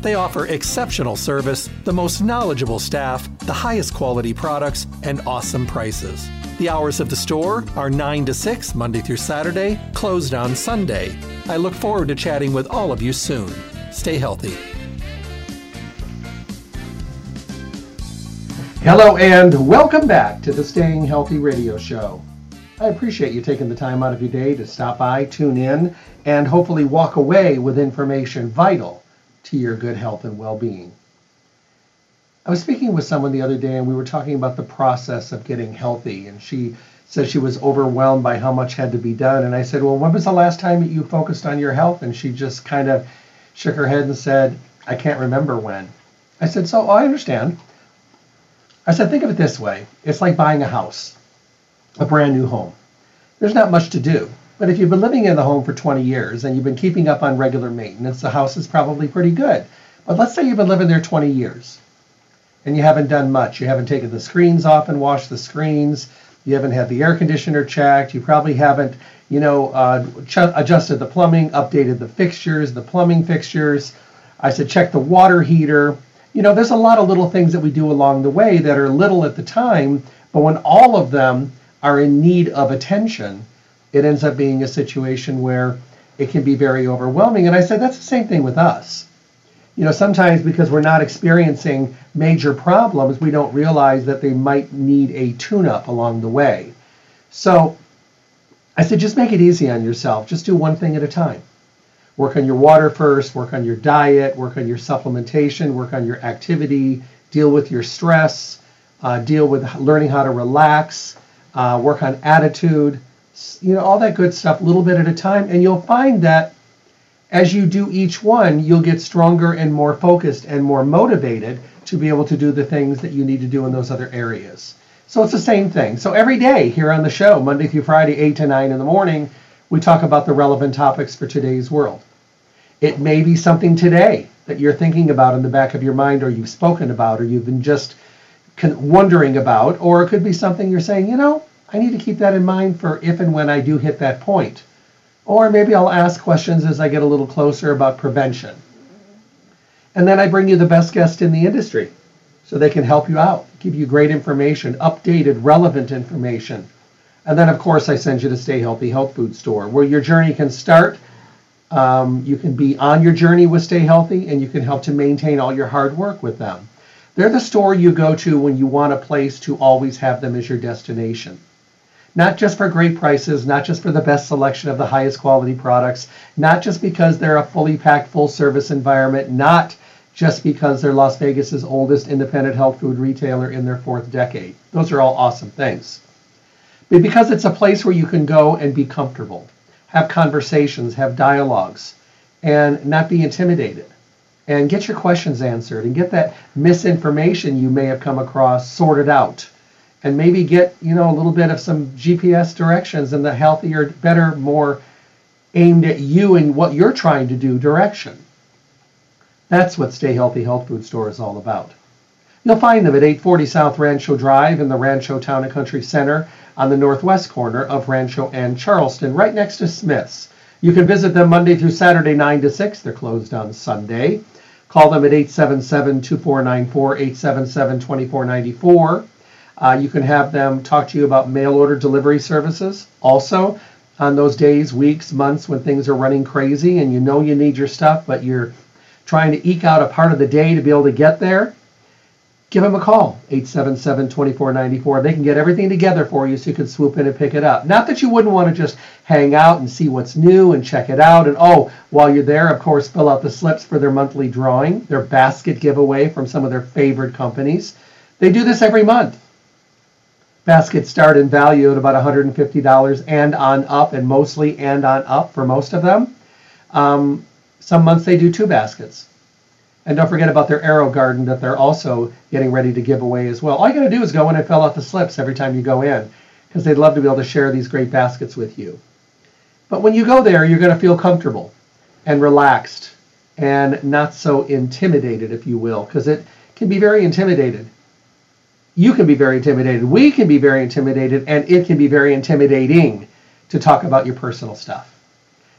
They offer exceptional service, the most knowledgeable staff, the highest quality products, and awesome prices. The hours of the store are 9 to 6, Monday through Saturday, closed on Sunday. I look forward to chatting with all of you soon. Stay healthy. Hello, and welcome back to the Staying Healthy Radio Show. I appreciate you taking the time out of your day to stop by, tune in, and hopefully walk away with information vital to your good health and well being. I was speaking with someone the other day, and we were talking about the process of getting healthy, and she said she was overwhelmed by how much had to be done. And I said, Well, when was the last time that you focused on your health? And she just kind of shook her head and said, I can't remember when. I said, So I understand. I said, think of it this way it's like buying a house, a brand new home. There's not much to do. But if you've been living in the home for 20 years and you've been keeping up on regular maintenance, the house is probably pretty good. But let's say you've been living there 20 years and you haven't done much. You haven't taken the screens off and washed the screens. You haven't had the air conditioner checked. You probably haven't, you know, uh, ch- adjusted the plumbing, updated the fixtures, the plumbing fixtures. I said check the water heater you know, there's a lot of little things that we do along the way that are little at the time, but when all of them are in need of attention, it ends up being a situation where it can be very overwhelming. And I said that's the same thing with us. You know, sometimes because we're not experiencing major problems, we don't realize that they might need a tune up along the way. So I said, just make it easy on yourself. Just do one thing at a time work on your water first, work on your diet, work on your supplementation, work on your activity, deal with your stress, uh, deal with learning how to relax, uh, work on attitude, you know, all that good stuff, a little bit at a time. And you'll find that as you do each one, you'll get stronger and more focused and more motivated to be able to do the things that you need to do in those other areas. So it's the same thing. So every day here on the show, Monday through Friday, 8 to 9 in the morning, we talk about the relevant topics for today's world. It may be something today that you're thinking about in the back of your mind, or you've spoken about, or you've been just wondering about, or it could be something you're saying, you know, I need to keep that in mind for if and when I do hit that point. Or maybe I'll ask questions as I get a little closer about prevention. And then I bring you the best guest in the industry so they can help you out, give you great information, updated, relevant information. And then, of course, I send you to Stay Healthy Health Food Store, where your journey can start um, you can be on your journey with Stay Healthy, and you can help to maintain all your hard work with them. They're the store you go to when you want a place to always have them as your destination. Not just for great prices, not just for the best selection of the highest quality products, not just because they're a fully packed, full service environment, not just because they're Las Vegas's oldest independent health food retailer in their fourth decade. Those are all awesome things. But because it's a place where you can go and be comfortable have conversations, have dialogues, and not be intimidated. And get your questions answered and get that misinformation you may have come across sorted out. And maybe get, you know, a little bit of some GPS directions in the healthier, better, more aimed at you and what you're trying to do direction. That's what Stay Healthy Health Food Store is all about. You'll find them at 840 South Rancho Drive in the Rancho Town and Country Center on the northwest corner of Rancho and Charleston, right next to Smith's. You can visit them Monday through Saturday, 9 to 6. They're closed on Sunday. Call them at 877 2494, 877 2494. Uh, you can have them talk to you about mail order delivery services. Also, on those days, weeks, months when things are running crazy and you know you need your stuff, but you're trying to eke out a part of the day to be able to get there, give them a call 877-2494 they can get everything together for you so you can swoop in and pick it up. Not that you wouldn't want to just hang out and see what's new and check it out and oh while you're there of course fill out the slips for their monthly drawing their basket giveaway from some of their favorite companies. They do this every month baskets start in value at about $150 and on up and mostly and on up for most of them um, some months they do two baskets and don't forget about their AeroGarden that they're also getting ready to give away as well. All you got to do is go in and fill out the slips every time you go in because they'd love to be able to share these great baskets with you. But when you go there, you're going to feel comfortable and relaxed and not so intimidated, if you will, because it can be very intimidated. You can be very intimidated. We can be very intimidated, and it can be very intimidating to talk about your personal stuff.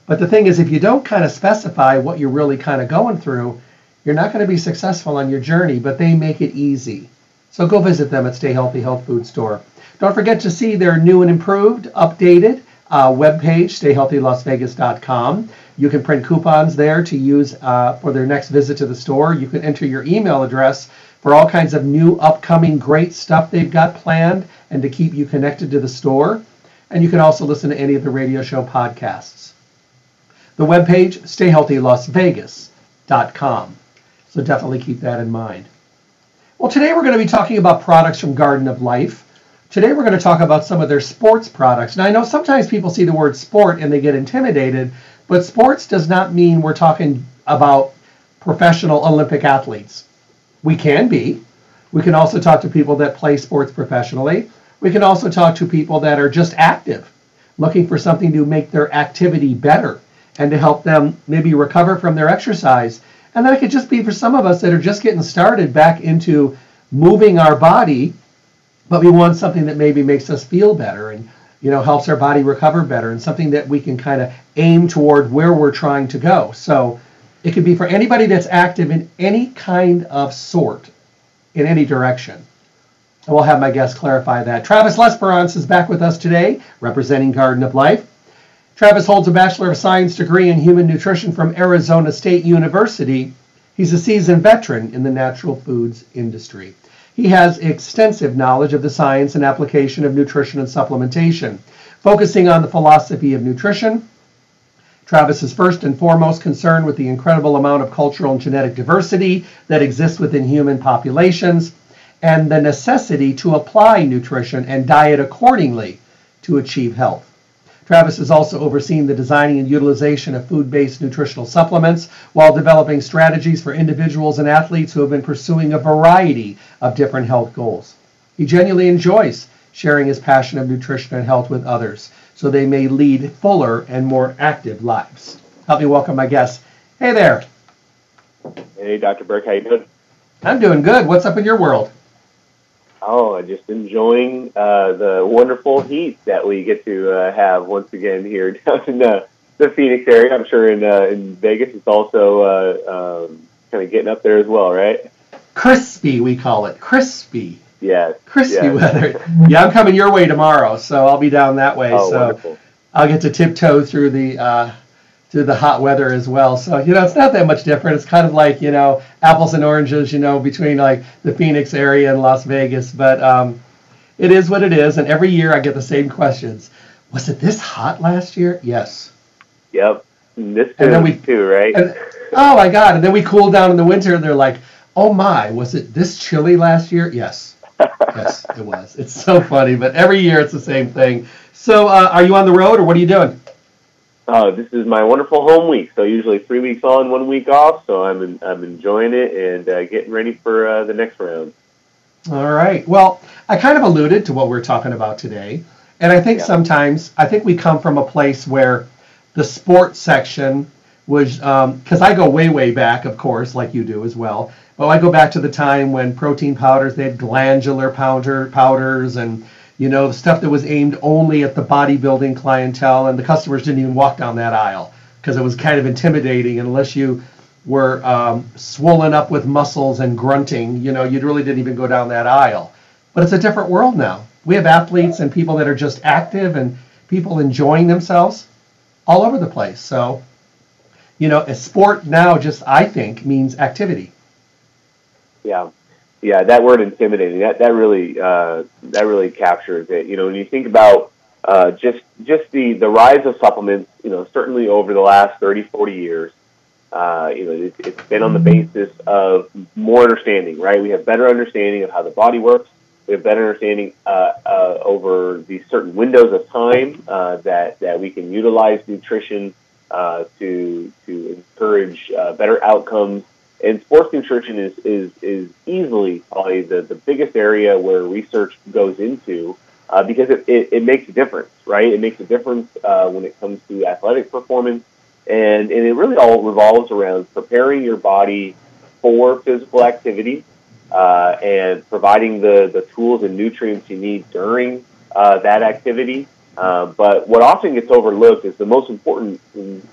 But the thing is, if you don't kind of specify what you're really kind of going through, you're not going to be successful on your journey, but they make it easy. So go visit them at Stay Healthy Health Food Store. Don't forget to see their new and improved, updated uh, webpage, stayhealthylasvegas.com. You can print coupons there to use uh, for their next visit to the store. You can enter your email address for all kinds of new, upcoming, great stuff they've got planned and to keep you connected to the store. And you can also listen to any of the radio show podcasts. The webpage, stayhealthylasvegas.com. So definitely keep that in mind. Well, today we're going to be talking about products from Garden of Life. Today we're going to talk about some of their sports products. Now, I know sometimes people see the word sport and they get intimidated, but sports does not mean we're talking about professional Olympic athletes. We can be. We can also talk to people that play sports professionally. We can also talk to people that are just active, looking for something to make their activity better and to help them maybe recover from their exercise and then it could just be for some of us that are just getting started back into moving our body, but we want something that maybe makes us feel better and you know helps our body recover better and something that we can kind of aim toward where we're trying to go. So it could be for anybody that's active in any kind of sort, in any direction. And we'll have my guest clarify that. Travis Lesperance is back with us today, representing Garden of Life. Travis holds a Bachelor of Science degree in Human Nutrition from Arizona State University. He's a seasoned veteran in the natural foods industry. He has extensive knowledge of the science and application of nutrition and supplementation, focusing on the philosophy of nutrition. Travis is first and foremost concerned with the incredible amount of cultural and genetic diversity that exists within human populations and the necessity to apply nutrition and diet accordingly to achieve health. Travis has also overseen the designing and utilization of food based nutritional supplements while developing strategies for individuals and athletes who have been pursuing a variety of different health goals. He genuinely enjoys sharing his passion of nutrition and health with others so they may lead fuller and more active lives. Help me welcome my guest. Hey there. Hey, Dr. Burke, how you doing? I'm doing good. What's up in your world? Oh, I just enjoying uh, the wonderful heat that we get to uh, have once again here down in uh, the Phoenix area. I'm sure in uh, in Vegas it's also uh, um, kind of getting up there as well, right? Crispy, we call it crispy. Yeah, crispy yeah. weather. Yeah, I'm coming your way tomorrow, so I'll be down that way. Oh, so wonderful. I'll get to tiptoe through the uh, through the hot weather as well. So, you know, it's not that much different. It's kind of like, you know, apples and oranges, you know, between like the Phoenix area and Las Vegas. But um, it is what it is. And every year I get the same questions. Was it this hot last year? Yes. Yep. And this and then we, too, right? And, oh my God. And then we cool down in the winter and they're like, oh my, was it this chilly last year? Yes. Yes, it was. It's so funny. But every year it's the same thing. So uh, are you on the road or what are you doing? Uh, this is my wonderful home week. So usually three weeks on, one week off. So I'm in, I'm enjoying it and uh, getting ready for uh, the next round. All right. Well, I kind of alluded to what we're talking about today, and I think yeah. sometimes I think we come from a place where the sports section was because um, I go way way back, of course, like you do as well. But I go back to the time when protein powders, they had glandular powder powders and you know, stuff that was aimed only at the bodybuilding clientele, and the customers didn't even walk down that aisle because it was kind of intimidating unless you were um, swollen up with muscles and grunting. You know, you really didn't even go down that aisle. But it's a different world now. We have athletes and people that are just active and people enjoying themselves all over the place. So, you know, a sport now just I think means activity. Yeah, yeah, that word intimidating. That that really uh, that really captures it. You know, when you think about uh, just just the the rise of supplements, you know, certainly over the last 30, 40 years, uh, you know, it, it's been on the basis of more understanding, right? We have better understanding of how the body works. We have better understanding uh, uh, over these certain windows of time uh, that that we can utilize nutrition uh, to to encourage uh, better outcomes. And sports nutrition is is is easily probably the, the biggest area where research goes into uh, because it, it, it, makes a difference, right? It makes a difference uh, when it comes to athletic performance, and, and it really all revolves around preparing your body for physical activity uh, and providing the, the tools and nutrients you need during uh, that activity. Uh, but what often gets overlooked is the most important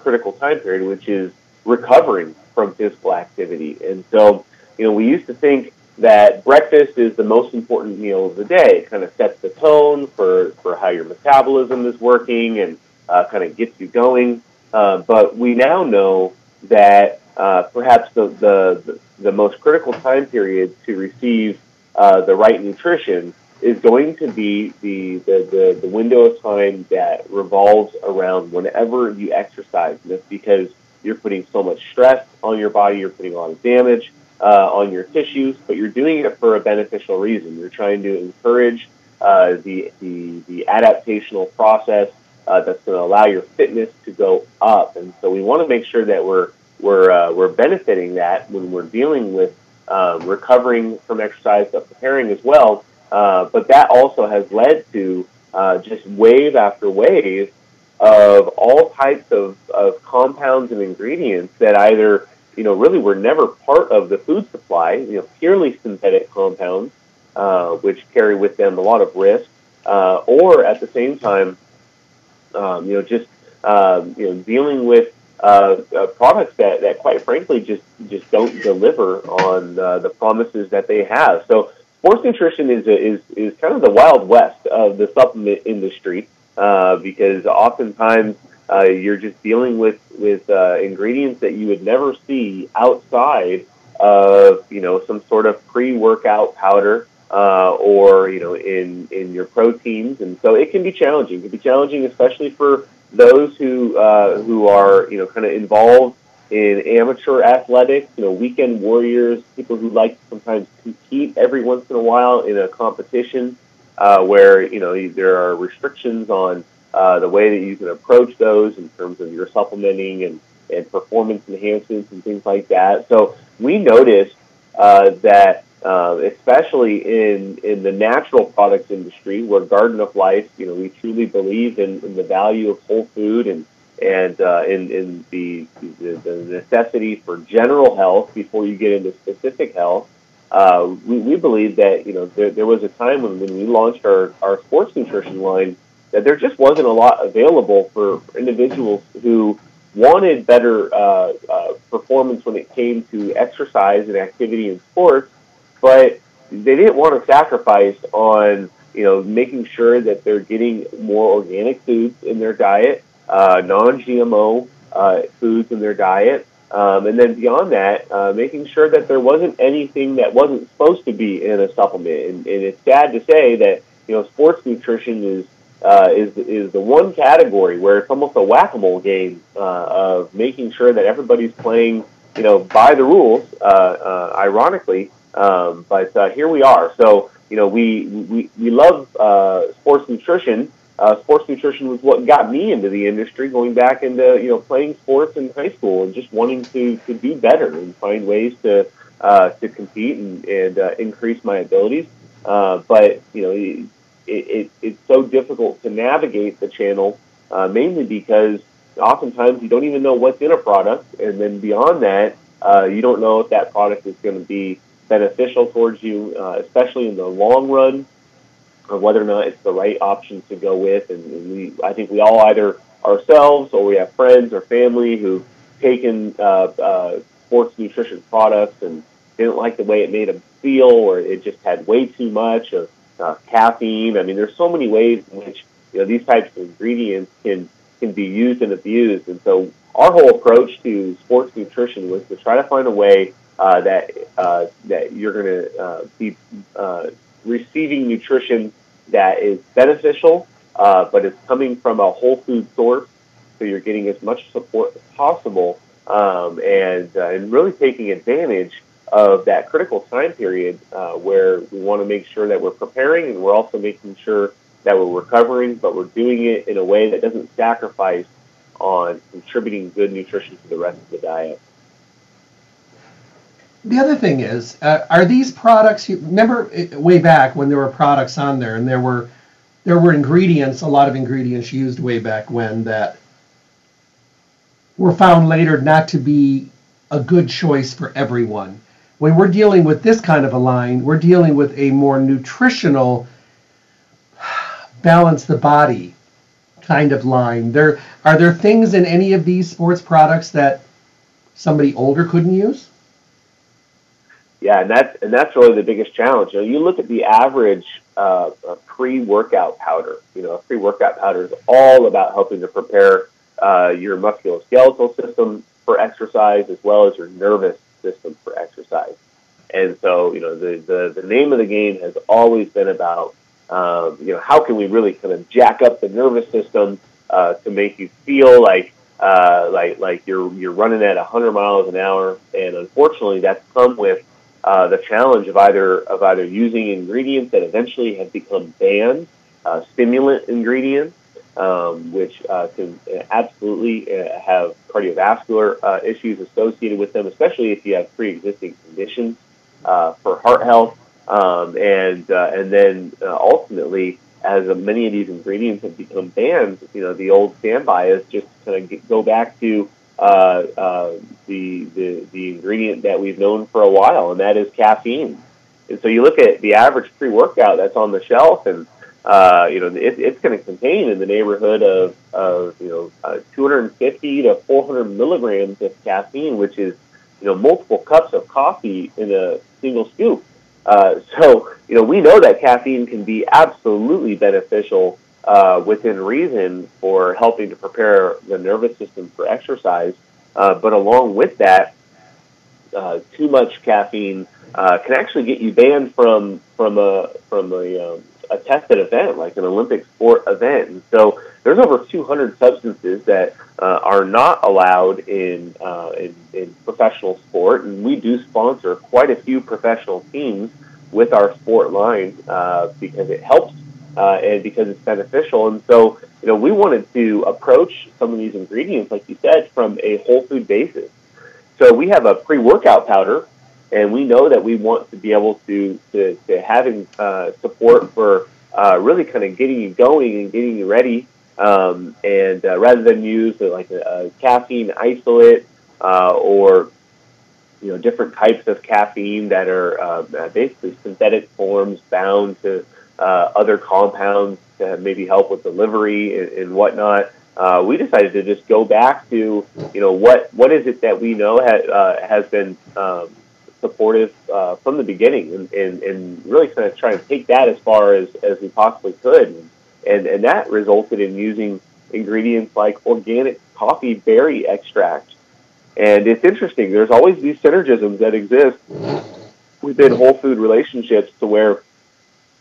critical time period, which is recovering from physical activity. And so, you know, we used to think that breakfast is the most important meal of the day. It kind of sets the tone for, for how your metabolism is working and uh, kind of gets you going. Uh, but we now know that uh, perhaps the, the, the most critical time period to receive uh, the right nutrition is going to be the, the, the, the, window of time that revolves around whenever you exercise. And that's because you're putting so much stress on your body, you're putting a lot of damage uh, on your tissues, but you're doing it for a beneficial reason. You're trying to encourage uh, the, the, the adaptational process uh, that's going to allow your fitness to go up. And so we want to make sure that we're, we're, uh, we're benefiting that when we're dealing with um, recovering from exercise, but preparing as well. Uh, but that also has led to uh, just wave after wave of all types of, of compounds and ingredients that either you know, really were never part of the food supply, you know, purely synthetic compounds, uh, which carry with them a lot of risk, uh, or at the same time, um, you know, just, um, you know, dealing with uh, uh, products that, that quite frankly just, just don't deliver on uh, the promises that they have. So sports nutrition is, a, is, is kind of the wild west of the supplement industry uh, because oftentimes uh, you're just dealing with with uh, ingredients that you would never see outside of you know some sort of pre-workout powder uh, or you know in in your proteins, and so it can be challenging. It can be challenging, especially for those who uh, who are you know kind of involved in amateur athletics. You know, weekend warriors, people who like to sometimes compete every once in a while in a competition uh, where you know there are restrictions on uh, the way that you can approach those in terms of your supplementing and, and performance enhancements and things like that. So we noticed uh, that, uh, especially in, in the natural products industry, where Garden of Life, you know, we truly believe in, in the value of whole food and and uh, in, in the, the, the necessity for general health before you get into specific health. Uh, we, we believe that you know there, there was a time when, when we launched our, our sports nutrition line that there just wasn't a lot available for individuals who wanted better uh, uh, performance when it came to exercise and activity in sports, but they didn't want to sacrifice on you know making sure that they're getting more organic foods in their diet, uh, non-GMO uh, foods in their diet, um, and then beyond that, uh, making sure that there wasn't anything that wasn't supposed to be in a supplement. And, and it's sad to say that you know sports nutrition is uh, is is the one category where it's almost a whack-a-mole game uh, of making sure that everybody's playing, you know, by the rules. Uh, uh, ironically, um, but uh, here we are. So you know, we we we love uh, sports nutrition. Uh, sports nutrition was what got me into the industry, going back into you know playing sports in high school and just wanting to to do better and find ways to uh, to compete and, and uh, increase my abilities. Uh, but you know, it, it, it's so difficult to navigate the channel, uh, mainly because oftentimes you don't even know what's in a product, and then beyond that, uh, you don't know if that product is going to be beneficial towards you, uh, especially in the long run, or whether or not it's the right option to go with. And, and we, I think we all either ourselves or we have friends or family who've taken uh, uh, sports nutrition products and didn't like the way it made them feel, or it just had way too much of uh, caffeine. I mean, there's so many ways in which you know these types of ingredients can can be used and abused. And so our whole approach to sports nutrition was to try to find a way uh, that uh, that you're going to uh, be uh, receiving nutrition that is beneficial, uh, but it's coming from a whole food source. So you're getting as much support as possible, um, and uh, and really taking advantage of that critical time period where we want to make sure that we're preparing, and we're also making sure that we're recovering, but we're doing it in a way that doesn't sacrifice on contributing good nutrition to the rest of the diet the other thing is, uh, are these products? You remember uh, way back when there were products on there, and there were there were ingredients, a lot of ingredients used way back when that were found later not to be a good choice for everyone. When we're dealing with this kind of a line, we're dealing with a more nutritional, balance the body kind of line. There are there things in any of these sports products that somebody older couldn't use? Yeah, and that's and that's really the biggest challenge. You know, you look at the average uh, pre-workout powder. You know, a pre-workout powder is all about helping to prepare uh, your musculoskeletal system for exercise as well as your nervous system for exercise. And so, you know, the the, the name of the game has always been about, um, you know, how can we really kind of jack up the nervous system uh, to make you feel like uh, like like you're you're running at 100 miles an hour. And unfortunately, that's come with uh, the challenge of either of either using ingredients that eventually have become banned, uh, stimulant ingredients, um, which uh, can absolutely uh, have cardiovascular uh, issues associated with them, especially if you have pre-existing conditions for heart health, um, and and then ultimately. As many of these ingredients have become banned, you know the old standby is just kind of go back to uh, uh, the, the the ingredient that we've known for a while, and that is caffeine. And so you look at the average pre-workout that's on the shelf, and uh, you know it, it's going to contain in the neighborhood of, of you know uh, 250 to 400 milligrams of caffeine, which is you know multiple cups of coffee in a single scoop. Uh, so you know we know that caffeine can be absolutely beneficial uh, within reason for helping to prepare the nervous system for exercise. Uh, but along with that, uh, too much caffeine uh, can actually get you banned from from a from a, um, a tested event like an Olympic sport event. And so there's over 200 substances that uh, are not allowed in, uh, in in professional sport, and we do sponsor quite a few professional teams with our sport line uh, because it helps uh, and because it's beneficial. And so, you know, we wanted to approach some of these ingredients, like you said, from a whole food basis. So we have a pre-workout powder, and we know that we want to be able to to, to having uh, support for uh, really kind of getting you going and getting you ready. Um, and uh, rather than use uh, like a, a caffeine isolate uh, or you know different types of caffeine that are uh, basically synthetic forms bound to uh, other compounds to maybe help with delivery and, and whatnot. Uh, we decided to just go back to, you know, what what is it that we know ha- uh, has been um, supportive uh, from the beginning, and, and, and really kind of try and take that as far as, as we possibly could, and and that resulted in using ingredients like organic coffee berry extract. And it's interesting. There's always these synergisms that exist within whole food relationships to where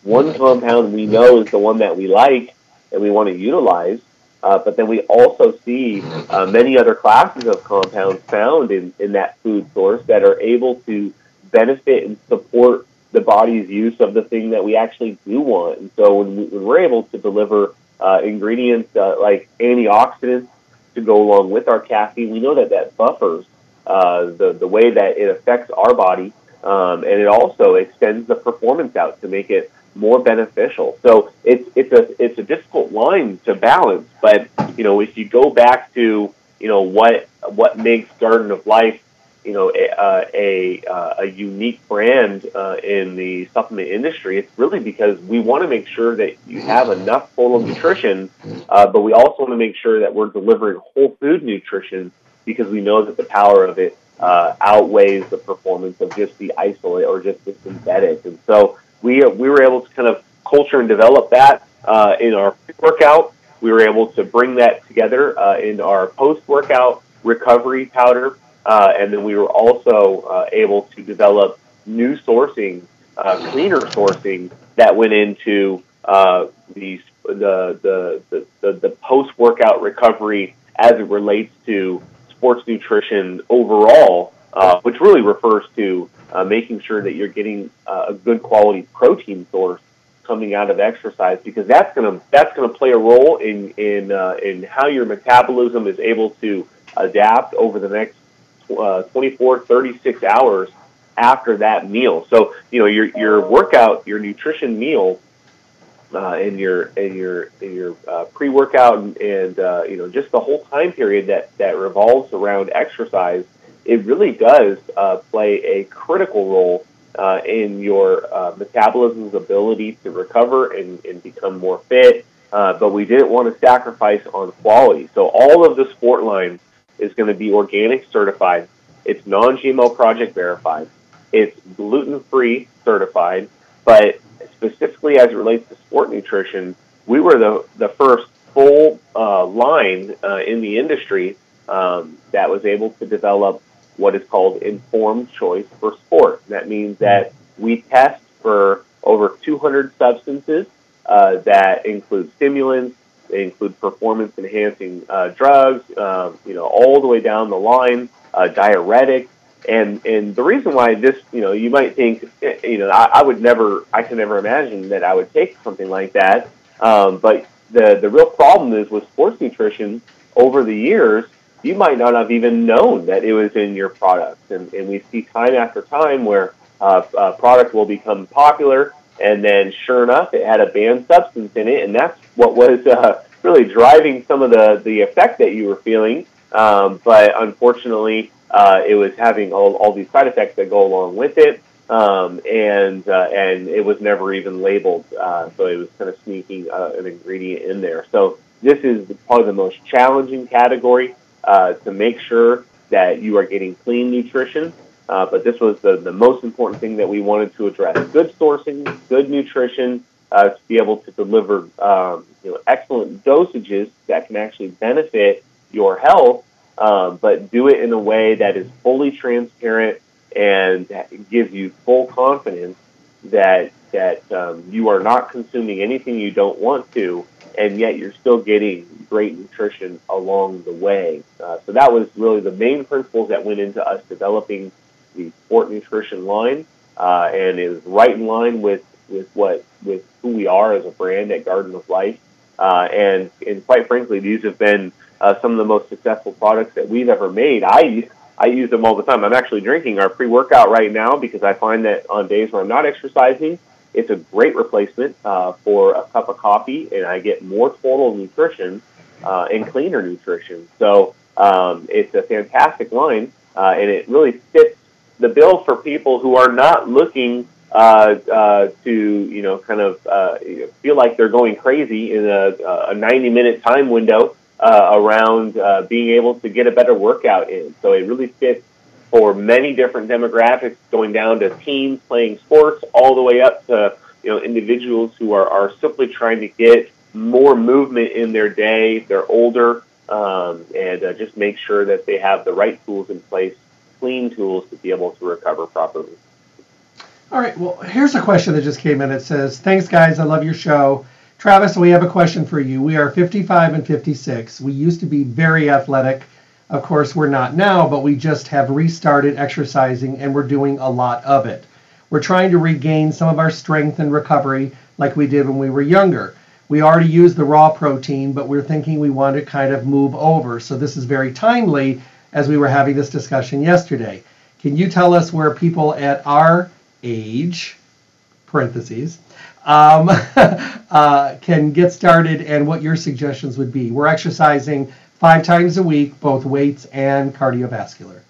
one compound we know is the one that we like and we want to utilize, uh, but then we also see uh, many other classes of compounds found in, in that food source that are able to benefit and support the body's use of the thing that we actually do want. And so when, we, when we're able to deliver uh, ingredients uh, like antioxidants to go along with our caffeine, we know that that buffers uh, the, the way that it affects our body. Um, and it also extends the performance out to make it more beneficial. So it's it's a it's a difficult line to balance. But you know, if you go back to you know what what makes Garden of Life you know a uh, a, uh, a unique brand uh, in the supplement industry, it's really because we want to make sure that you have enough of nutrition, uh, but we also want to make sure that we're delivering whole food nutrition because we know that the power of it uh, outweighs the performance of just the isolate or just the synthetic. And so we uh, we were able to kind of culture and develop that uh, in our workout. We were able to bring that together uh, in our post workout recovery powder, uh, and then we were also uh, able to develop new sourcing, uh, cleaner sourcing that went into uh, the, the, the, the, the post workout recovery as it relates to sports nutrition overall, uh, which really refers to uh, making sure that you're getting uh, a good quality protein source coming out of exercise because that's gonna that's gonna play a role in in uh, in how your metabolism is able to adapt over the next uh, 24, 36 hours after that meal. So you know your your workout, your nutrition meal, uh, and your and your and your uh, pre workout and, and uh, you know just the whole time period that that revolves around exercise. It really does uh, play a critical role uh, in your uh, metabolism's ability to recover and, and become more fit. Uh, but we didn't want to sacrifice on quality. So all of the sport line is going to be organic certified. It's non-GMO project verified. It's gluten-free certified. But specifically as it relates to sport nutrition, we were the, the first full uh, line uh, in the industry um, that was able to develop what is called informed choice for sport. That means that we test for over 200 substances uh, that include stimulants, they include performance enhancing uh, drugs, um, you know, all the way down the line, uh, diuretics. And, and the reason why this, you know, you might think, eh, you know, I, I would never, I can never imagine that I would take something like that. Um, but the, the real problem is with sports nutrition over the years, you might not have even known that it was in your product. And, and we see time after time where uh, a product will become popular and then, sure enough, it had a banned substance in it, and that's what was uh, really driving some of the the effect that you were feeling. Um, but unfortunately, uh, it was having all, all these side effects that go along with it, um, and uh, and it was never even labeled. Uh, so it was kind of sneaking uh, an ingredient in there. So this is probably the most challenging category uh, to make sure that you are getting clean nutrition uh, but this was the, the most important thing that we wanted to address. Good sourcing, good nutrition, uh, to be able to deliver um, you know, excellent dosages that can actually benefit your health, um, but do it in a way that is fully transparent and gives you full confidence that that um, you are not consuming anything you don't want to, and yet you're still getting great nutrition along the way. Uh, so that was really the main principles that went into us developing the sport nutrition line, uh, and is right in line with with what with who we are as a brand at Garden of Life. Uh, and and quite frankly, these have been uh, some of the most successful products that we've ever made. I I use them all the time. I'm actually drinking our pre workout right now because I find that on days where I'm not exercising, it's a great replacement uh, for a cup of coffee, and I get more total nutrition uh, and cleaner nutrition. So um, it's a fantastic line, uh, and it really fits the bill for people who are not looking uh, uh, to you know kind of uh, feel like they're going crazy in a, a 90 minute time window uh, around uh, being able to get a better workout in. So it really fits for many different demographics, going down to teens playing sports, all the way up to you know individuals who are, are simply trying to get more movement in their day. They're older um, and uh, just make sure that they have the right tools in place clean tools to be able to recover properly. All right. Well, here's a question that just came in. It says, "Thanks, guys. I love your show." Travis, we have a question for you. We are 55 and 56. We used to be very athletic. Of course, we're not now, but we just have restarted exercising and we're doing a lot of it. We're trying to regain some of our strength and recovery like we did when we were younger. We already use the raw protein, but we're thinking we want to kind of move over. So this is very timely as we were having this discussion yesterday. Can you tell us where people at our age, parentheses, um, uh, can get started and what your suggestions would be? We're exercising five times a week, both weights and cardiovascular.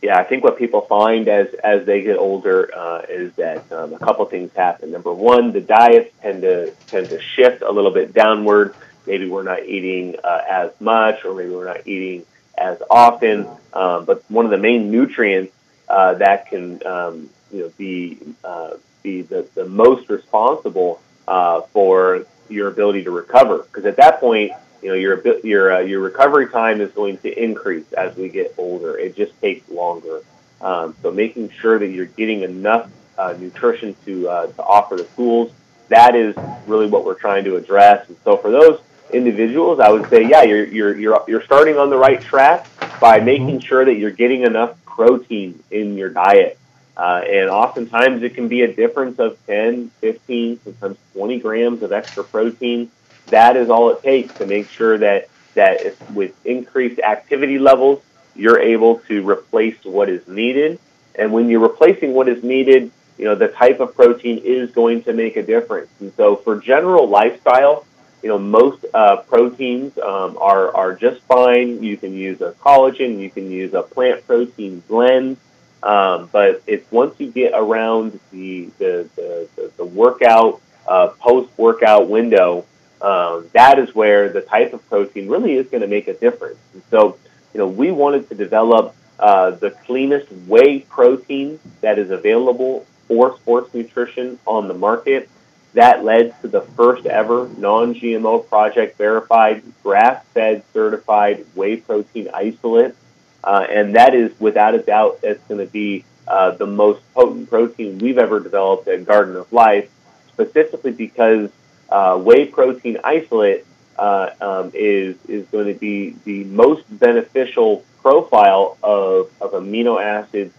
Yeah, I think what people find as as they get older uh, is that um, a couple things happen. Number one, the diets tend to tend to shift a little bit downward. Maybe we're not eating uh, as much, or maybe we're not eating as often. Um, but one of the main nutrients uh, that can um, you know be uh, be the, the most responsible uh, for your ability to recover, because at that point you know your your uh, your recovery time is going to increase as we get older. It just takes longer. Um, so making sure that you're getting enough uh, nutrition to uh, to offer the tools that is really what we're trying to address. And so for those individuals, I would say, yeah, you're you're you're you're starting on the right track by making mm-hmm. sure that you're getting enough protein in your diet. Uh, and oftentimes it can be a difference of 10, 15, sometimes 20 grams of extra protein that is all it takes to make sure that that with increased activity levels, you're able to replace what is needed. And when you're replacing what is needed, you know the type of protein is going to make a difference. And so for general lifestyle, you know most uh, proteins um, are are just fine. You can use a collagen, you can use a plant protein blend. Um, but it's once you get around the the, the, the, the workout uh, post workout window um, that is where the type of protein really is going to make a difference. And so, you know, we wanted to develop uh, the cleanest whey protein that is available for sports nutrition on the market. That led to the first ever non GMO project verified, grass fed certified whey protein isolate. Uh, and that is without a doubt that's going to be uh, the most potent protein we've ever developed at Garden of Life, specifically because uh, whey protein isolate uh, um, is is going to be the most beneficial profile of, of amino acids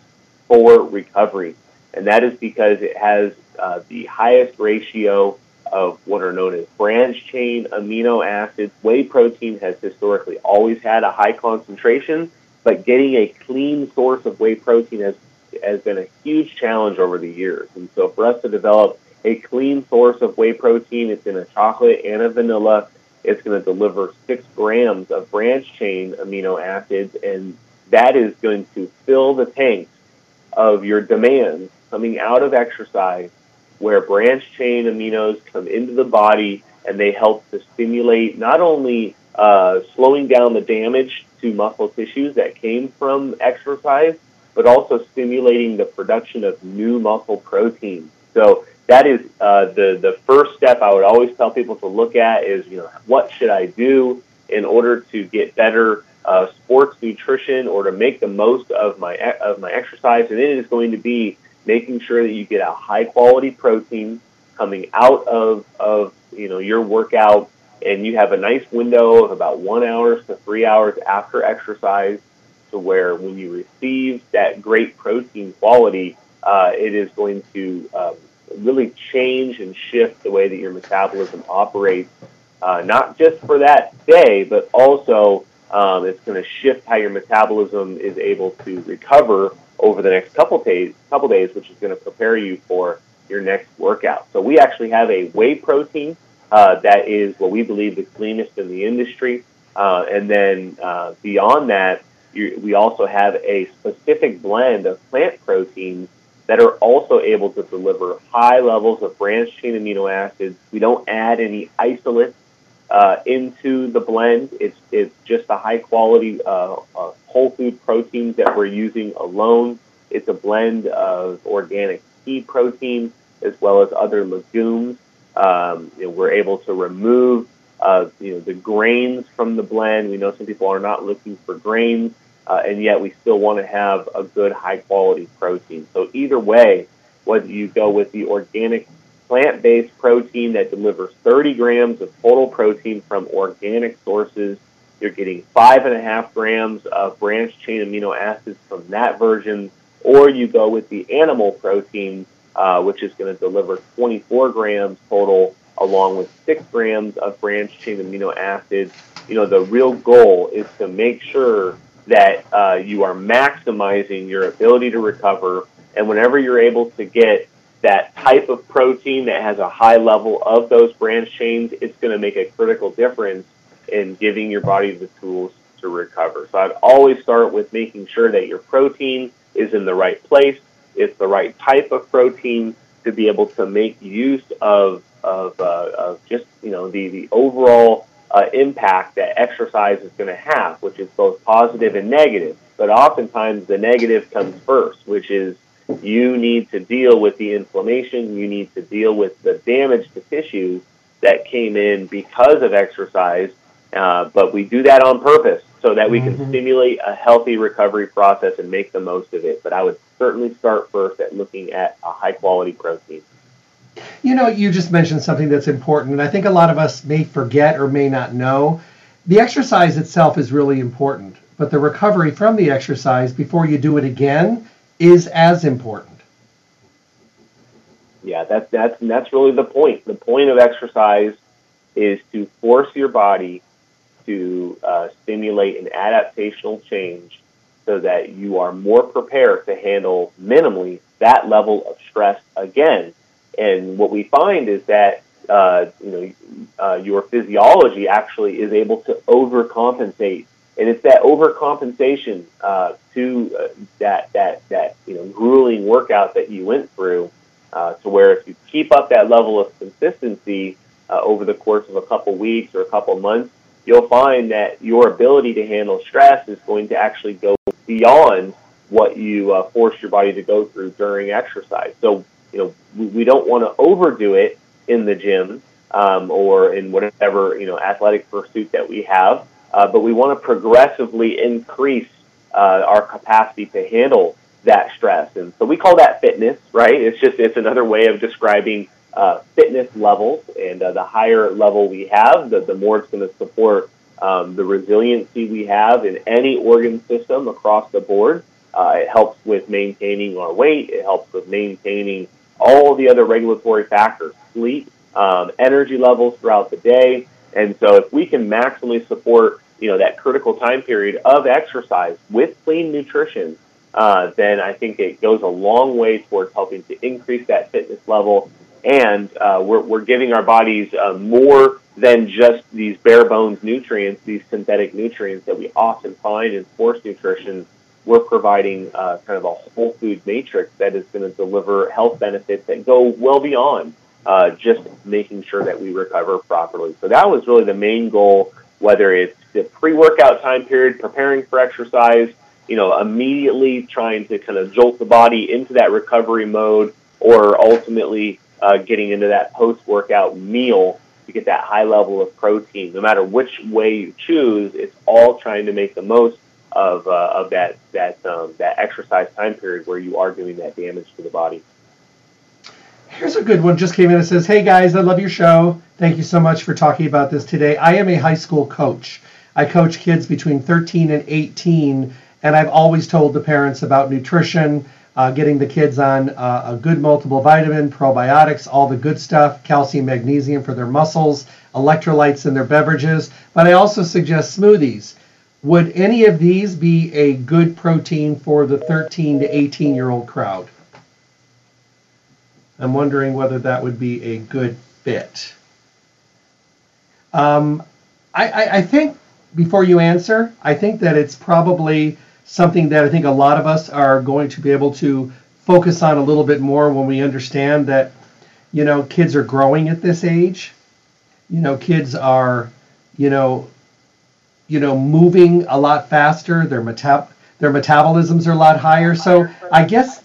for recovery, and that is because it has uh, the highest ratio of what are known as branch chain amino acids. Whey protein has historically always had a high concentration, but getting a clean source of whey protein has has been a huge challenge over the years. And so for us to develop a clean source of whey protein. It's in a chocolate and a vanilla. It's going to deliver six grams of branch chain amino acids, and that is going to fill the tanks of your demands coming out of exercise, where branch chain aminos come into the body and they help to stimulate not only uh, slowing down the damage to muscle tissues that came from exercise, but also stimulating the production of new muscle protein. So that is uh, the the first step I would always tell people to look at is you know what should I do in order to get better uh, sports nutrition or to make the most of my of my exercise, and it is going to be making sure that you get a high quality protein coming out of of you know your workout, and you have a nice window of about one hours to three hours after exercise, to where when you receive that great protein quality, uh, it is going to um, really change and shift the way that your metabolism operates, uh, not just for that day, but also um, it's going to shift how your metabolism is able to recover over the next couple days, couple days, which is going to prepare you for your next workout. So we actually have a whey protein uh, that is what we believe the cleanest in the industry, uh, and then uh, beyond that, we also have a specific blend of plant proteins that are also able to deliver high levels of branched chain amino acids. We don't add any isolates uh, into the blend. It's, it's just the high quality uh, uh, whole food proteins that we're using alone. It's a blend of organic pea protein as well as other legumes. Um, you know, we're able to remove uh, you know the grains from the blend. We know some people are not looking for grains uh, and yet we still want to have a good high quality protein. So either way, whether you go with the organic plant-based protein that delivers 30 grams of total protein from organic sources, you're getting five and a half grams of branched chain amino acids from that version, or you go with the animal protein, uh, which is going to deliver 24 grams total, along with six grams of branch chain amino acids. You know, the real goal is to make sure that uh, you are maximizing your ability to recover. And whenever you're able to get that type of protein that has a high level of those branch chains, it's going to make a critical difference in giving your body the tools to recover. So I'd always start with making sure that your protein is in the right place. It's the right type of protein to be able to make use of of, uh, of just you know the the overall uh, impact that exercise is going to have, which is both positive and negative. But oftentimes the negative comes first, which is you need to deal with the inflammation, you need to deal with the damage to tissues that came in because of exercise. Uh, but we do that on purpose so that we can mm-hmm. stimulate a healthy recovery process and make the most of it. But I would certainly start first at looking at a high quality protein. You know, you just mentioned something that's important, and I think a lot of us may forget or may not know. The exercise itself is really important, but the recovery from the exercise before you do it again is as important. Yeah, that's that's that's really the point. The point of exercise is to force your body to uh, stimulate an adaptational change so that you are more prepared to handle minimally that level of stress again. And what we find is that uh, you know uh, your physiology actually is able to overcompensate, and it's that overcompensation uh, to uh, that that that you know grueling workout that you went through, uh, to where if you keep up that level of consistency uh, over the course of a couple weeks or a couple months, you'll find that your ability to handle stress is going to actually go beyond what you uh, force your body to go through during exercise. So, you know, we, we don't want to overdo it in the gym um, or in whatever, you know, athletic pursuit that we have, uh, but we want to progressively increase uh, our capacity to handle that stress. And so we call that fitness, right? It's just, it's another way of describing uh, fitness levels, and uh, the higher level we have, the, the more it's going to support um, the resiliency we have in any organ system across the board. Uh, it helps with maintaining our weight. It helps with maintaining all the other regulatory factors, sleep, um, energy levels throughout the day. And so, if we can maximally support, you know, that critical time period of exercise with clean nutrition, uh, then I think it goes a long way towards helping to increase that fitness level and uh, we're, we're giving our bodies uh, more than just these bare bones nutrients, these synthetic nutrients that we often find in sports nutrition. We're providing uh, kind of a whole food matrix that is going to deliver health benefits that go well beyond uh, just making sure that we recover properly. So that was really the main goal, whether it's the pre-workout time period, preparing for exercise, you know, immediately trying to kind of jolt the body into that recovery mode, or ultimately uh, getting into that post workout meal to get that high level of protein. No matter which way you choose, it's all trying to make the most of, uh, of that that um, that exercise time period where you are doing that damage to the body. Here's a good one. Just came in and says, "Hey guys, I love your show. Thank you so much for talking about this today. I am a high school coach. I coach kids between 13 and 18, and I've always told the parents about nutrition." Uh, getting the kids on uh, a good multiple vitamin, probiotics, all the good stuff, calcium, magnesium for their muscles, electrolytes in their beverages. But I also suggest smoothies. Would any of these be a good protein for the 13 to 18 year old crowd? I'm wondering whether that would be a good fit. Um, I, I, I think before you answer, I think that it's probably something that I think a lot of us are going to be able to focus on a little bit more when we understand that, you know, kids are growing at this age. You know, kids are, you know, you know, moving a lot faster. Their metab their metabolisms are a lot higher. So I guess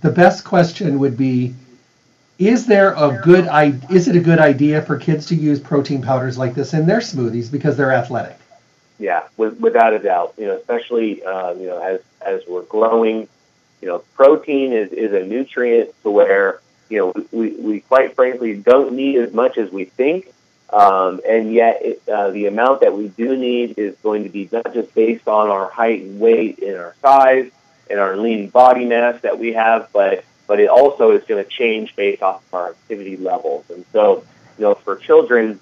the best question would be is there a good is it a good idea for kids to use protein powders like this in their smoothies because they're athletic yeah, with, without a doubt. You know, especially uh, you know as as we're growing, you know, protein is, is a nutrient to where you know we, we quite frankly don't need as much as we think, um, and yet it, uh, the amount that we do need is going to be not just based on our height and weight and our size and our lean body mass that we have, but but it also is going to change based off of our activity levels. And so, you know, for children,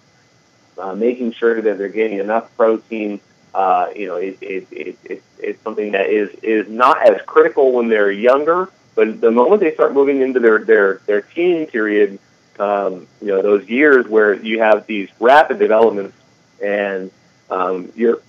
uh, making sure that they're getting enough protein. Uh, you know, it, it, it, it, it's something that is, is not as critical when they're younger, but the moment they start moving into their, their, their teen period, um, you know, those years where you have these rapid developments and um, you're,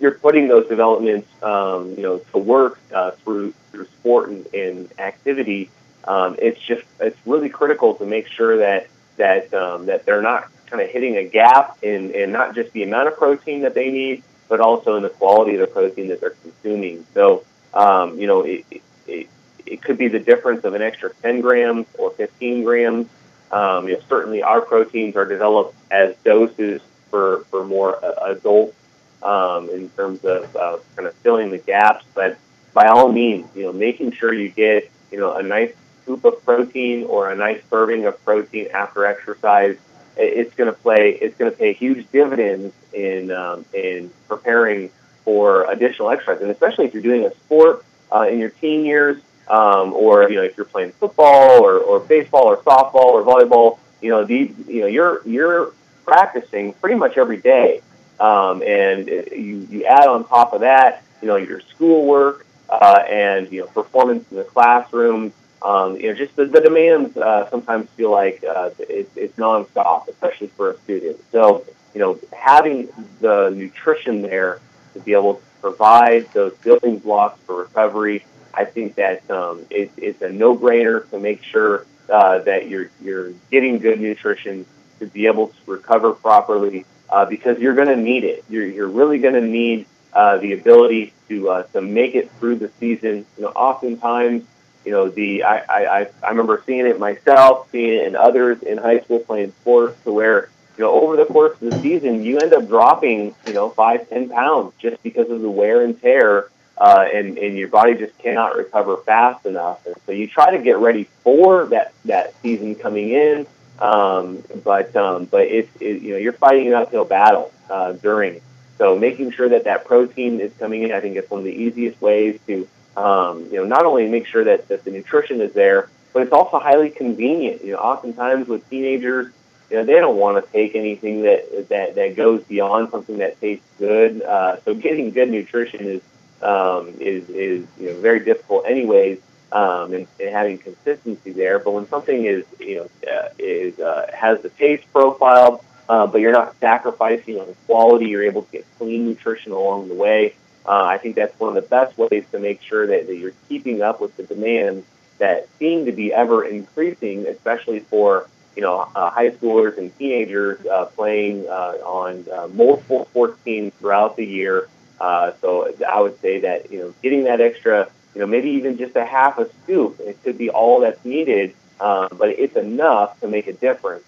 you're putting those developments, um, you know, to work uh, through, through sport and, and activity, um, it's just, it's really critical to make sure that, that, um, that they're not kind of hitting a gap in, in not just the amount of protein that they need, but also in the quality of the protein that they're consuming. So, um, you know, it, it, it could be the difference of an extra 10 grams or 15 grams. Um, you know, certainly our proteins are developed as doses for, for more uh, adults um, in terms of uh, kind of filling the gaps. But by all means, you know, making sure you get, you know, a nice scoop of protein or a nice serving of protein after exercise, it's going to play, it's going to pay huge dividends in, um, in preparing for additional exercise. And especially if you're doing a sport uh, in your teen years, um, or you know if you're playing football or, or baseball or softball or volleyball, you know the you know you're you're practicing pretty much every day, um, and you you add on top of that you know your schoolwork uh, and you know performance in the classroom. Um, you know, just the, the demands uh, sometimes feel like uh, it, it's nonstop, especially for a student. So, you know, having the nutrition there to be able to provide those building blocks for recovery I think that um, it, it's a no-brainer to make sure uh, that you're you're getting good nutrition to be able to recover properly uh, because you're going to need it. You're you're really going to need uh, the ability to uh, to make it through the season. You know, oftentimes, you know, the I, I I remember seeing it myself, seeing it in others in high school playing sports, to where you know over the course of the season you end up dropping you know five ten pounds just because of the wear and tear uh, and, and your body just cannot recover fast enough. And so you try to get ready for that, that season coming in, um, but um, but it's it, you know you're fighting an uphill battle uh, during. So making sure that that protein is coming in, I think it's one of the easiest ways to um, you know not only make sure that, that the nutrition is there, but it's also highly convenient. You know, oftentimes with teenagers, you know, they don't want to take anything that that that goes beyond something that tastes good. Uh, so getting good nutrition is um, is is you know very difficult anyways, um, and, and having consistency there. But when something is you know uh, is uh, has the taste profile, uh, but you're not sacrificing on quality, you're able to get clean nutrition along the way. Uh, I think that's one of the best ways to make sure that, that you're keeping up with the demands that seem to be ever increasing, especially for you know uh, high schoolers and teenagers uh, playing uh, on uh, multiple sports teams throughout the year. Uh, so I would say that you know getting that extra, you know, maybe even just a half a scoop, it could be all that's needed, um, but it's enough to make a difference.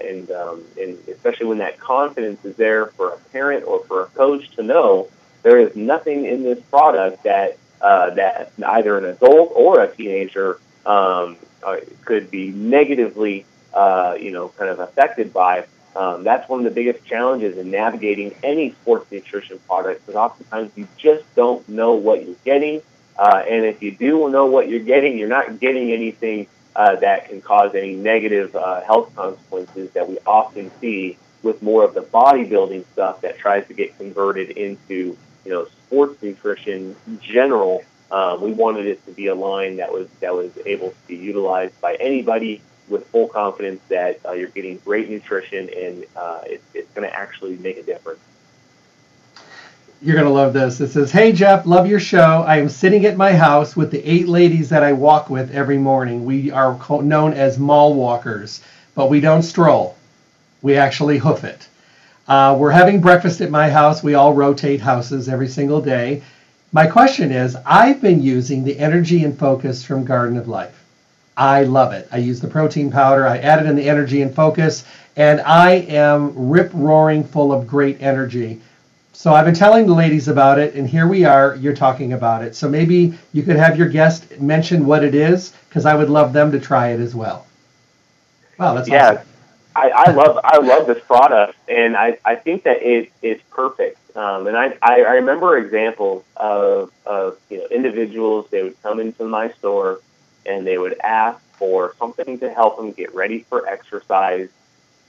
And um, and especially when that confidence is there for a parent or for a coach to know there is nothing in this product that uh, that either an adult or a teenager um, uh, could be negatively, uh, you know, kind of affected by. Um, that's one of the biggest challenges in navigating any sports nutrition product because oftentimes you just don't know what you're getting. Uh, and if you do know what you're getting, you're not getting anything uh, that can cause any negative uh, health consequences that we often see with more of the bodybuilding stuff that tries to get converted into you know sports nutrition in general. Uh, we wanted it to be a line that was that was able to be utilized by anybody with full confidence that uh, you're getting great nutrition and uh, it, it's going to actually make a difference. You're going to love this. It says, Hey, Jeff, love your show. I am sitting at my house with the eight ladies that I walk with every morning. We are known as mall walkers, but we don't stroll. We actually hoof it. Uh, we're having breakfast at my house. We all rotate houses every single day. My question is I've been using the energy and focus from Garden of Life. I love it. I use the protein powder. I add it in the energy and focus, and I am rip roaring full of great energy. So I've been telling the ladies about it, and here we are. You're talking about it. So maybe you could have your guest mention what it is, because I would love them to try it as well. Wow, that's yeah. Awesome. I, I love I love this product, and I, I think that it is perfect. Um, and I, I, I remember examples of, of you know individuals they would come into my store and they would ask for something to help them get ready for exercise.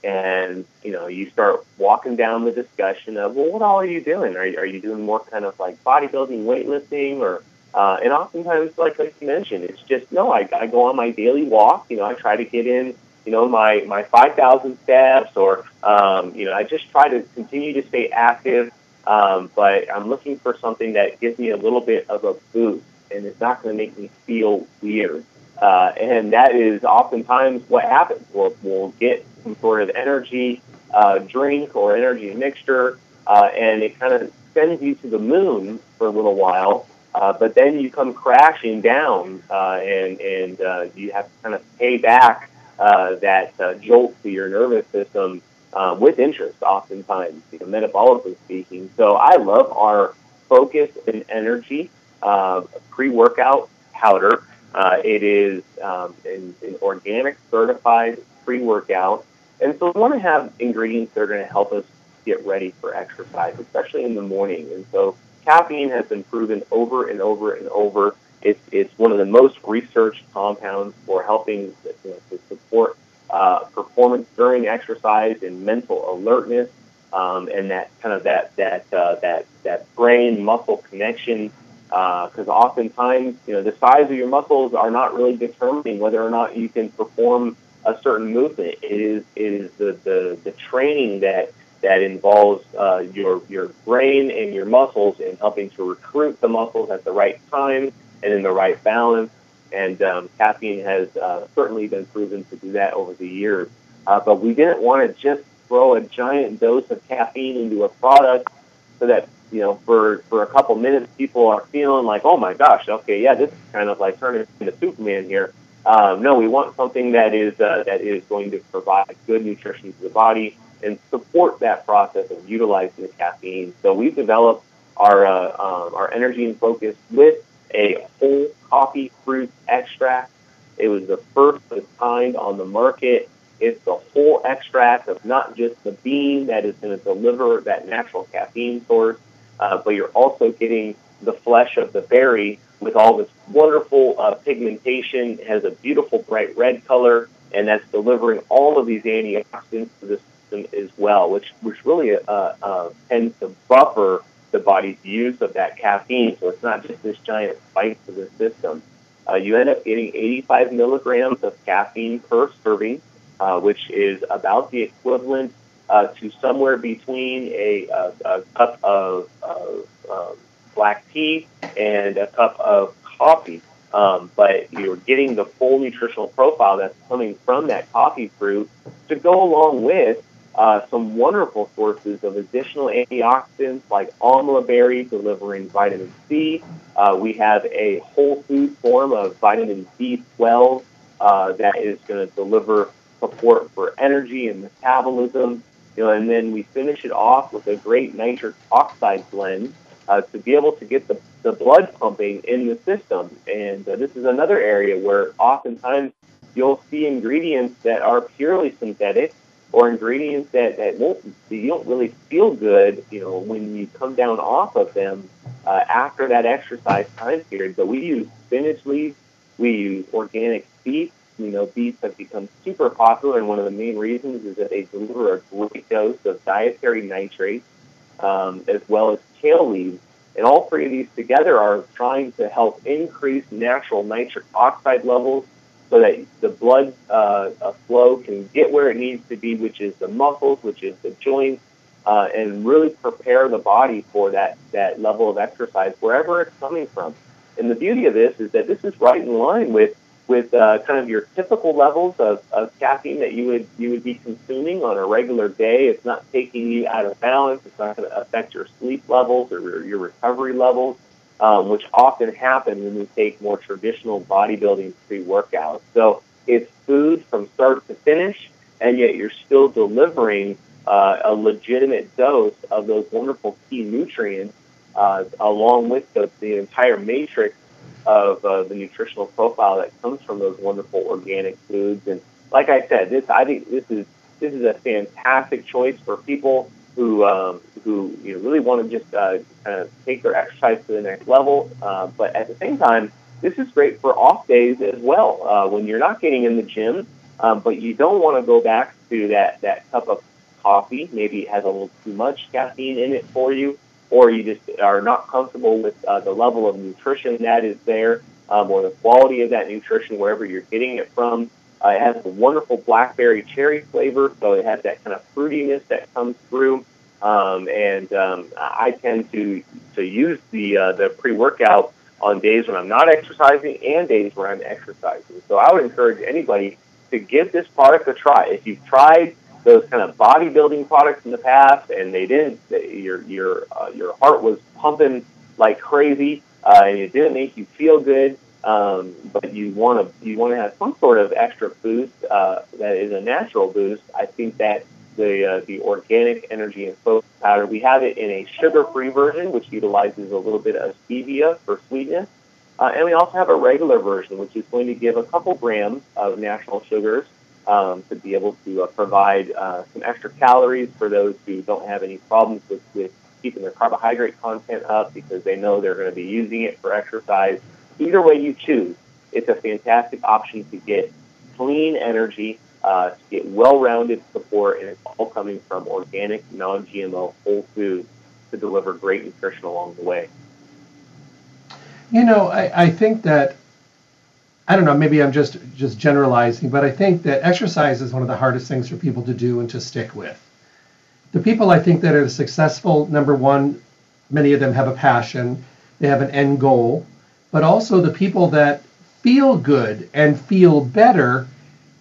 And you know, you start walking down the discussion of, well, what all are you doing? Are you, are you doing more kind of like bodybuilding, weightlifting, or uh, and oftentimes, like, like you mentioned, it's just no. I, I go on my daily walk. You know, I try to get in, you know, my my five thousand steps, or um, you know, I just try to continue to stay active. Um, but I'm looking for something that gives me a little bit of a boost, and it's not going to make me feel weird. Uh, and that is oftentimes what happens. We'll, we'll get some sort of energy uh, drink or energy mixture, uh, and it kind of sends you to the moon for a little while. Uh, but then you come crashing down, uh, and and uh, you have to kind of pay back uh, that uh, jolt to your nervous system um, with interest, oftentimes, you know, metabolically speaking. So I love our focus and energy uh, pre-workout powder. Uh, it is um, an, an organic certified pre-workout, and so we want to have ingredients that are going to help us get ready for exercise, especially in the morning. And so caffeine has been proven over and over and over. It's, it's one of the most researched compounds for helping you know, to support uh, performance during exercise and mental alertness, um, and that kind of that that uh, that that brain muscle connection. Because uh, oftentimes, you know, the size of your muscles are not really determining whether or not you can perform a certain movement. It is it is the the, the training that that involves uh, your your brain and your muscles in helping to recruit the muscles at the right time and in the right balance. And um, caffeine has uh, certainly been proven to do that over the years. Uh, but we didn't want to just throw a giant dose of caffeine into a product so that you know for for a couple minutes people are feeling like oh my gosh okay yeah this is kind of like turning into Superman here. Um, no, we want something that is uh, that is going to provide good nutrition to the body and support that process of utilizing the caffeine. So we've developed our uh, um, our energy and focus with a whole coffee fruit extract. It was the first of its kind on the market. It's the whole extract of not just the bean that is going to deliver that natural caffeine source, uh, but you're also getting the flesh of the berry with all this wonderful uh, pigmentation. It has a beautiful bright red color, and that's delivering all of these antioxidants to the system as well, which which really uh, uh, tends to buffer the body's use of that caffeine. So it's not just this giant spike to the system. Uh, you end up getting 85 milligrams of caffeine per serving, uh, which is about the equivalent uh, to somewhere between a, a, a cup of, of um, black tea and a cup of coffee. Um, but you're getting the full nutritional profile that's coming from that coffee fruit to go along with uh, some wonderful sources of additional antioxidants like amla berry delivering vitamin C. Uh, we have a whole food form of vitamin B12 uh, that is going to deliver support for energy and metabolism. You know, and then we finish it off with a great nitric oxide blend uh, to be able to get the, the blood pumping in the system. And uh, this is another area where oftentimes you'll see ingredients that are purely synthetic or ingredients that, that won't you don't really feel good, you know, when you come down off of them uh, after that exercise time period. But we use spinach leaves, we use organic beets. You know, beets have become super popular, and one of the main reasons is that they deliver a great dose of dietary nitrates, um, as well as kale leaves. And all three of these together are trying to help increase natural nitric oxide levels so that the blood uh, uh, flow can get where it needs to be, which is the muscles, which is the joints, uh, and really prepare the body for that, that level of exercise wherever it's coming from. And the beauty of this is that this is right in line with with uh, kind of your typical levels of, of caffeine that you would you would be consuming on a regular day. It's not taking you out of balance. It's not going to affect your sleep levels or your recovery levels um, which often happen when we take more traditional bodybuilding pre-workouts. So it's food from start to finish, and yet you're still delivering uh, a legitimate dose of those wonderful key nutrients uh, along with the, the entire matrix of uh, the nutritional profile that comes from those wonderful organic foods. And like I said, this I think this is this is a fantastic choice for people who um, who you know, really want to just uh, kind of take their exercise to the next level. Uh, but at the same time, this is great for off days as well. Uh, when you're not getting in the gym, um, but you don't want to go back to that that cup of coffee. Maybe it has a little too much caffeine in it for you, or you just are not comfortable with uh, the level of nutrition that is there, um, or the quality of that nutrition wherever you're getting it from. Uh, it has a wonderful blackberry cherry flavor, so it has that kind of fruitiness that comes through. Um, and um, I tend to to use the uh, the pre workout on days when I'm not exercising and days where I'm exercising. So I would encourage anybody to give this product a try. If you've tried those kind of bodybuilding products in the past and they didn't, your your uh, your heart was pumping like crazy uh, and it didn't make you feel good um, but you want to you want to have some sort of extra boost uh, that is a natural boost. I think that the uh, the organic energy and focus powder. We have it in a sugar-free version, which utilizes a little bit of stevia for sweetness, uh, and we also have a regular version, which is going to give a couple grams of natural sugars um, to be able to uh, provide uh, some extra calories for those who don't have any problems with, with keeping their carbohydrate content up because they know they're going to be using it for exercise. Either way you choose, it's a fantastic option to get clean energy, uh, to get well-rounded support, and it's all coming from organic, non-GMO, whole foods to deliver great nutrition along the way. You know, I, I think that I don't know, maybe I'm just just generalizing, but I think that exercise is one of the hardest things for people to do and to stick with. The people I think that are successful, number one, many of them have a passion, they have an end goal, but also the people that feel good and feel better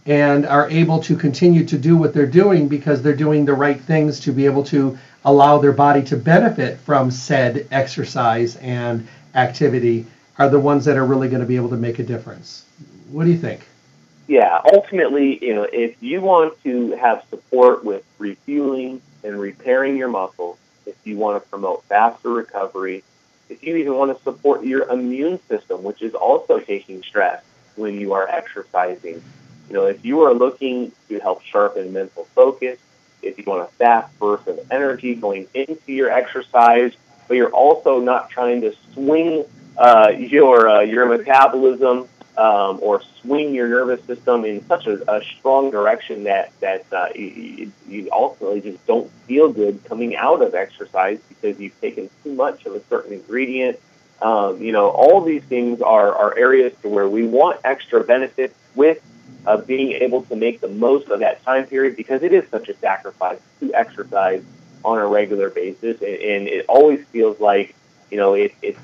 and are able to continue to do what they're doing because they're doing the right things to be able to allow their body to benefit from said exercise and activity are the ones that are really going to be able to make a difference. What do you think? Yeah, ultimately, you know, if you want to have support with refueling and repairing your muscles, if you want to promote faster recovery, if you even want to support your immune system, which is also taking stress when you are exercising, you know, if you are looking to help sharpen mental focus, if you want a fast burst of energy going into your exercise, but you're also not trying to swing uh, your uh, your metabolism um, or swing your nervous system in such a, a strong direction that that uh, you, you ultimately just don't feel good coming out of exercise because you've taken too much of a certain ingredient. Um, you know, all these things are, are areas to where we want extra benefits with uh, being able to make the most of that time period because it is such a sacrifice to exercise on a regular basis, and, and it always feels like you know, it, it's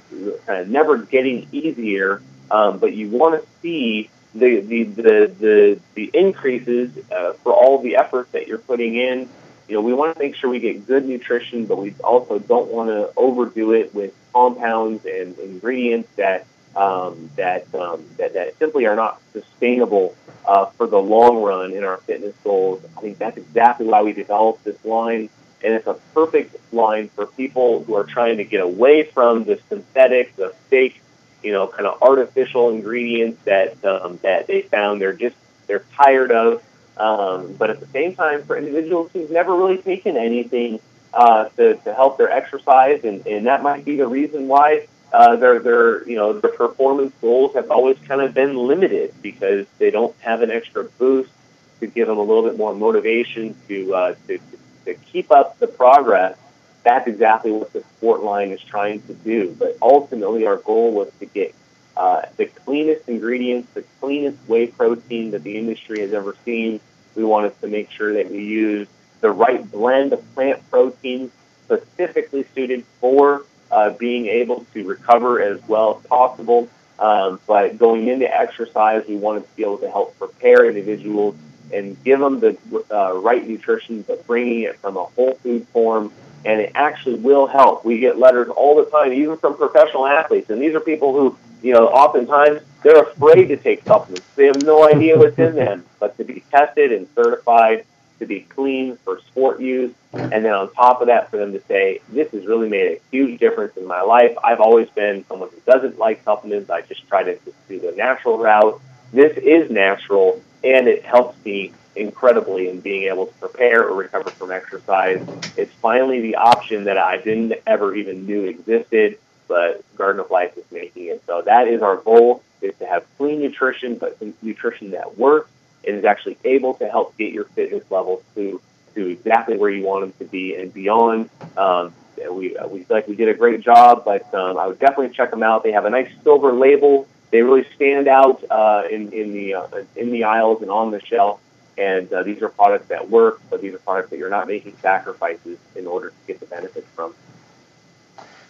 kind of never getting easier, um, but you want to see the, the, the, the, the increases uh, for all the effort that you're putting in. You know, we want to make sure we get good nutrition, but we also don't want to overdo it with compounds and ingredients that um, that, um, that that simply are not sustainable uh, for the long run in our fitness goals. I think that's exactly why we developed this line and it's a perfect line for people who are trying to get away from the synthetic, the fake, you know, kind of artificial ingredients that um, that they found they're just they're tired of. Um, but at the same time, for individuals who've never really taken anything uh, to, to help their exercise, and, and that might be the reason why uh, their their you know their performance goals have always kind of been limited because they don't have an extra boost to give them a little bit more motivation to uh, to, to to keep up the progress, that's exactly what the sport line is trying to do. But ultimately, our goal was to get uh, the cleanest ingredients, the cleanest whey protein that the industry has ever seen. We wanted to make sure that we use the right blend of plant proteins specifically suited for uh, being able to recover as well as possible. Um, but going into exercise, we wanted to be able to help prepare individuals and give them the uh, right nutrition, but bringing it from a whole food form. And it actually will help. We get letters all the time, even from professional athletes. And these are people who, you know, oftentimes they're afraid to take supplements. They have no idea what's in them. But to be tested and certified, to be clean for sport use, and then on top of that, for them to say, this has really made a huge difference in my life. I've always been someone who doesn't like supplements. I just try to do the natural route. This is natural and it helps me incredibly in being able to prepare or recover from exercise. It's finally the option that I didn't ever even knew existed, but Garden of Life is making it. So that is our goal: is to have clean nutrition, but nutrition that works and is actually able to help get your fitness levels to to exactly where you want them to be and beyond. Um, we we feel like we did a great job, but um, I would definitely check them out. They have a nice silver label they really stand out uh, in in the uh, in the aisles and on the shelf. And uh, these are products that work, but these are products that you're not making sacrifices in order to get the benefits from.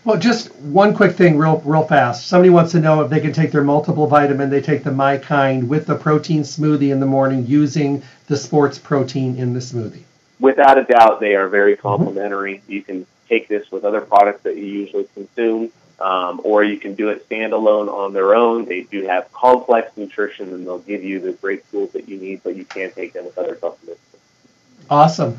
Well, just one quick thing, real real fast. Somebody wants to know if they can take their multiple vitamin. They take the My Kind with the protein smoothie in the morning, using the sports protein in the smoothie. Without a doubt, they are very complementary. Mm-hmm. You can take this with other products that you usually consume um, or you can do it standalone on their own. They do have complex nutrition, and they'll give you the great tools that you need, but you can take them with other supplements. Awesome.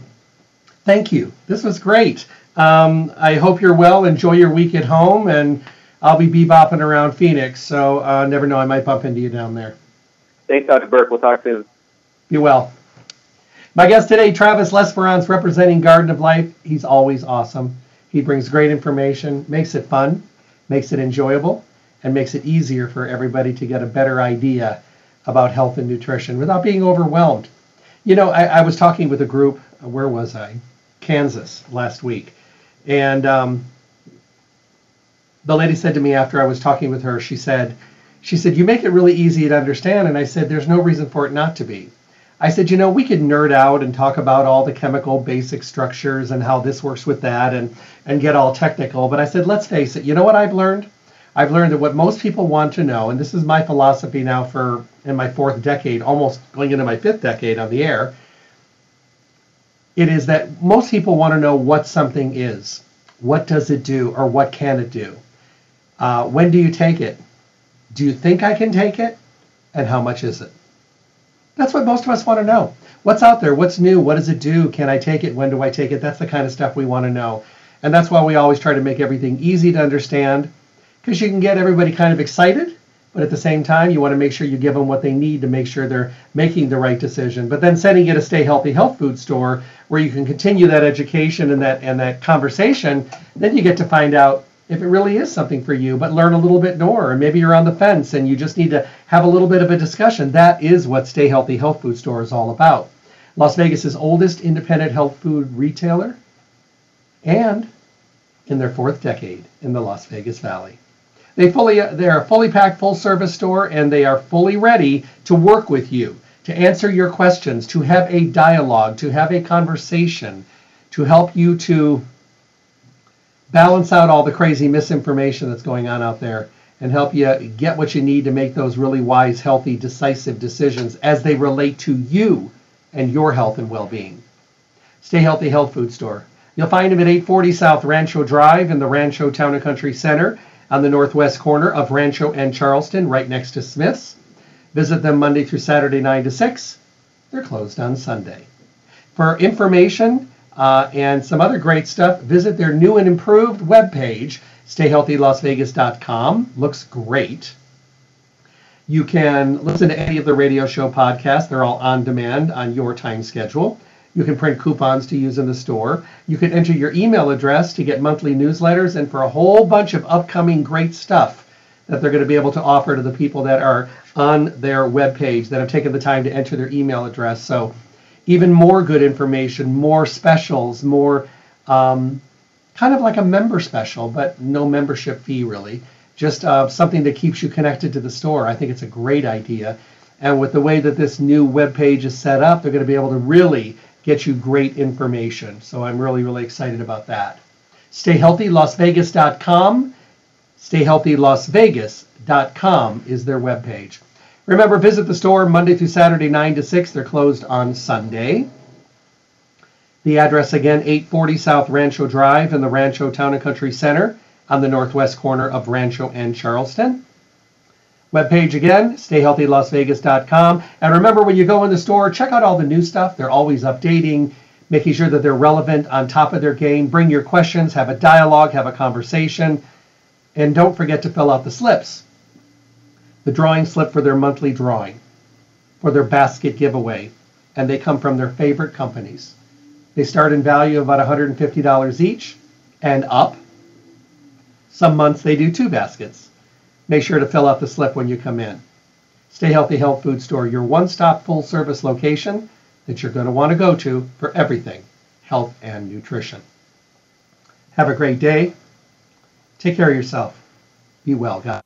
Thank you. This was great. Um, I hope you're well. Enjoy your week at home, and I'll be bebopping around Phoenix. So uh, never know, I might bump into you down there. Thanks, Dr. Burke. We'll talk soon. Be well. My guest today, Travis Lesperance, representing Garden of Life. He's always awesome. He brings great information, makes it fun, makes it enjoyable, and makes it easier for everybody to get a better idea about health and nutrition without being overwhelmed. You know, I, I was talking with a group, where was I? Kansas last week. And um, the lady said to me after I was talking with her, she said, she said, you make it really easy to understand. And I said, there's no reason for it not to be. I said, you know, we could nerd out and talk about all the chemical basic structures and how this works with that and, and get all technical. But I said, let's face it, you know what I've learned? I've learned that what most people want to know, and this is my philosophy now for in my fourth decade, almost going into my fifth decade on the air, it is that most people want to know what something is. What does it do or what can it do? Uh, when do you take it? Do you think I can take it? And how much is it? That's what most of us want to know. What's out there? What's new? What does it do? Can I take it? When do I take it? That's the kind of stuff we want to know. And that's why we always try to make everything easy to understand because you can get everybody kind of excited, but at the same time, you want to make sure you give them what they need to make sure they're making the right decision. But then sending you to Stay Healthy Health Food Store where you can continue that education and that and that conversation, then you get to find out if it really is something for you, but learn a little bit more. Or maybe you're on the fence and you just need to have a little bit of a discussion. That is what Stay Healthy Health Food Store is all about. Las Vegas's oldest independent health food retailer and in their fourth decade in the Las Vegas Valley. They fully they're a fully packed full service store and they are fully ready to work with you, to answer your questions, to have a dialogue, to have a conversation, to help you to balance out all the crazy misinformation that's going on out there and help you get what you need to make those really wise, healthy, decisive decisions as they relate to you and your health and well-being. Stay Healthy Health Food Store. You'll find them at 840 South Rancho Drive in the Rancho Town and Country Center on the northwest corner of Rancho and Charleston, right next to Smith's. Visit them Monday through Saturday, 9 to 6. They're closed on Sunday. For information uh, and some other great stuff, visit their new and improved webpage, stayhealthylasvegas.com. Looks great. You can listen to any of the radio show podcasts. They're all on demand on your time schedule. You can print coupons to use in the store. You can enter your email address to get monthly newsletters and for a whole bunch of upcoming great stuff that they're going to be able to offer to the people that are on their web page that have taken the time to enter their email address. So even more good information, more specials, more um, kind of like a member special, but no membership fee really. Just uh, something that keeps you connected to the store. I think it's a great idea. And with the way that this new web page is set up, they're going to be able to really get you great information. So I'm really, really excited about that. StayHealthyLasVegas.com. StayHealthyLasVegas.com is their webpage. Remember, visit the store Monday through Saturday, 9 to 6. They're closed on Sunday. The address again, 840 South Rancho Drive in the Rancho Town and Country Center on the northwest corner of Rancho and Charleston. Webpage again, stayhealthylasvegas.com. And remember, when you go in the store, check out all the new stuff. They're always updating, making sure that they're relevant, on top of their game. Bring your questions, have a dialogue, have a conversation. And don't forget to fill out the slips. The drawing slip for their monthly drawing, for their basket giveaway. And they come from their favorite companies. They start in value of about $150 each and up. Some months they do two baskets. Make sure to fill out the slip when you come in. Stay Healthy Health Food Store, your one stop full service location that you're going to want to go to for everything health and nutrition. Have a great day. Take care of yourself. Be well, guys.